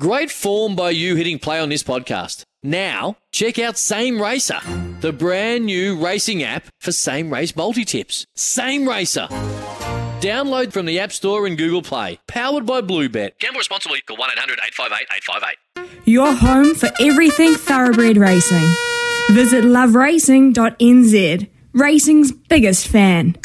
Great form by you hitting play on this podcast. Now, check out Same Racer, the brand new racing app for same race multi tips. Same Racer. Download from the App Store and Google Play. Powered by Bluebet. Gamble responsibly. Call 1 800 858 858. Your home for everything thoroughbred racing. Visit loveracing.nz. Racing's biggest fan.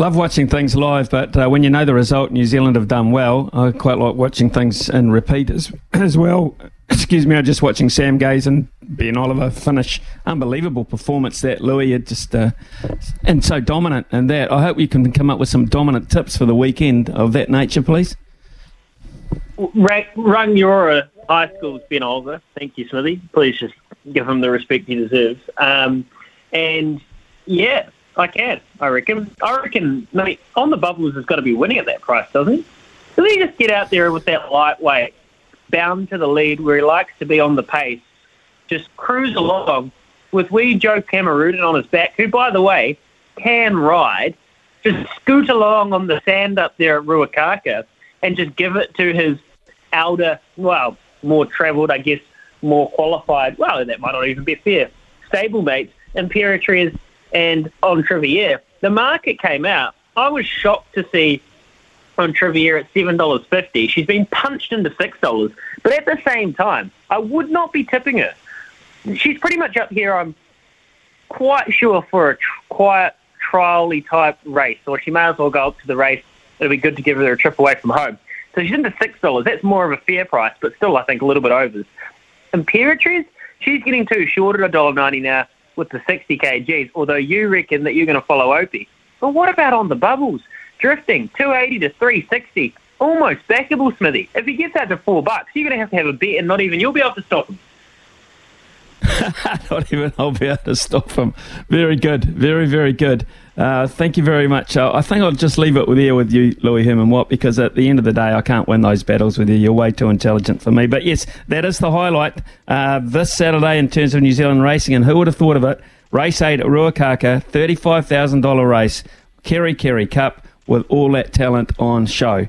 Love watching things live, but uh, when you know the result, New Zealand have done well. I quite like watching things in repeat as, as well. Excuse me, I'm just watching Sam Gaze and Ben Oliver finish. Unbelievable performance that Louis had just uh, and so dominant in that. I hope you can come up with some dominant tips for the weekend of that nature, please. Run your high school's Ben Oliver. Thank you, Smithy. Please just give him the respect he deserves. Um, and yeah, I can. I reckon. I reckon. Mate, on the bubbles has got to be winning at that price, doesn't he? Doesn't he just get out there with that lightweight, bound to the lead, where he likes to be on the pace, just cruise along with wee Joe Kamaruddin on his back, who, by the way, can ride, just scoot along on the sand up there at Ruakaka and just give it to his elder, well, more travelled, I guess, more qualified. Well, that might not even be fair. Stablemates, Imperatriz and Entriviere. The market came out. I was shocked to see Entriviere at $7.50. She's been punched into $6. But at the same time, I would not be tipping her. She's pretty much up here, I'm quite sure, for a tr- quiet, trially type race, or she may as well go up to the race. It'll be good to give her a trip away from home. So she's into $6. That's more of a fair price, but still, I think, a little bit overs. Imperatriz, she's getting too short at a dollar ninety now with the 60 kgs, although you reckon that you're going to follow Opie. But what about on the bubbles? Drifting, 280 to 360, almost backable, Smithy. If he gets out to four bucks, you're going to have to have a bet, and not even you'll be able to stop him. not even I'll be able to stop him. Very good, very, very good. Uh, thank you very much. Uh, I think I'll just leave it with you, with you, Louis Herman Watt, because at the end of the day, I can't win those battles with you. You're way too intelligent for me. But yes, that is the highlight uh, this Saturday in terms of New Zealand racing. And who would have thought of it? Race 8 at Ruakaka, $35,000 race, Kerikeri Cup, with all that talent on show.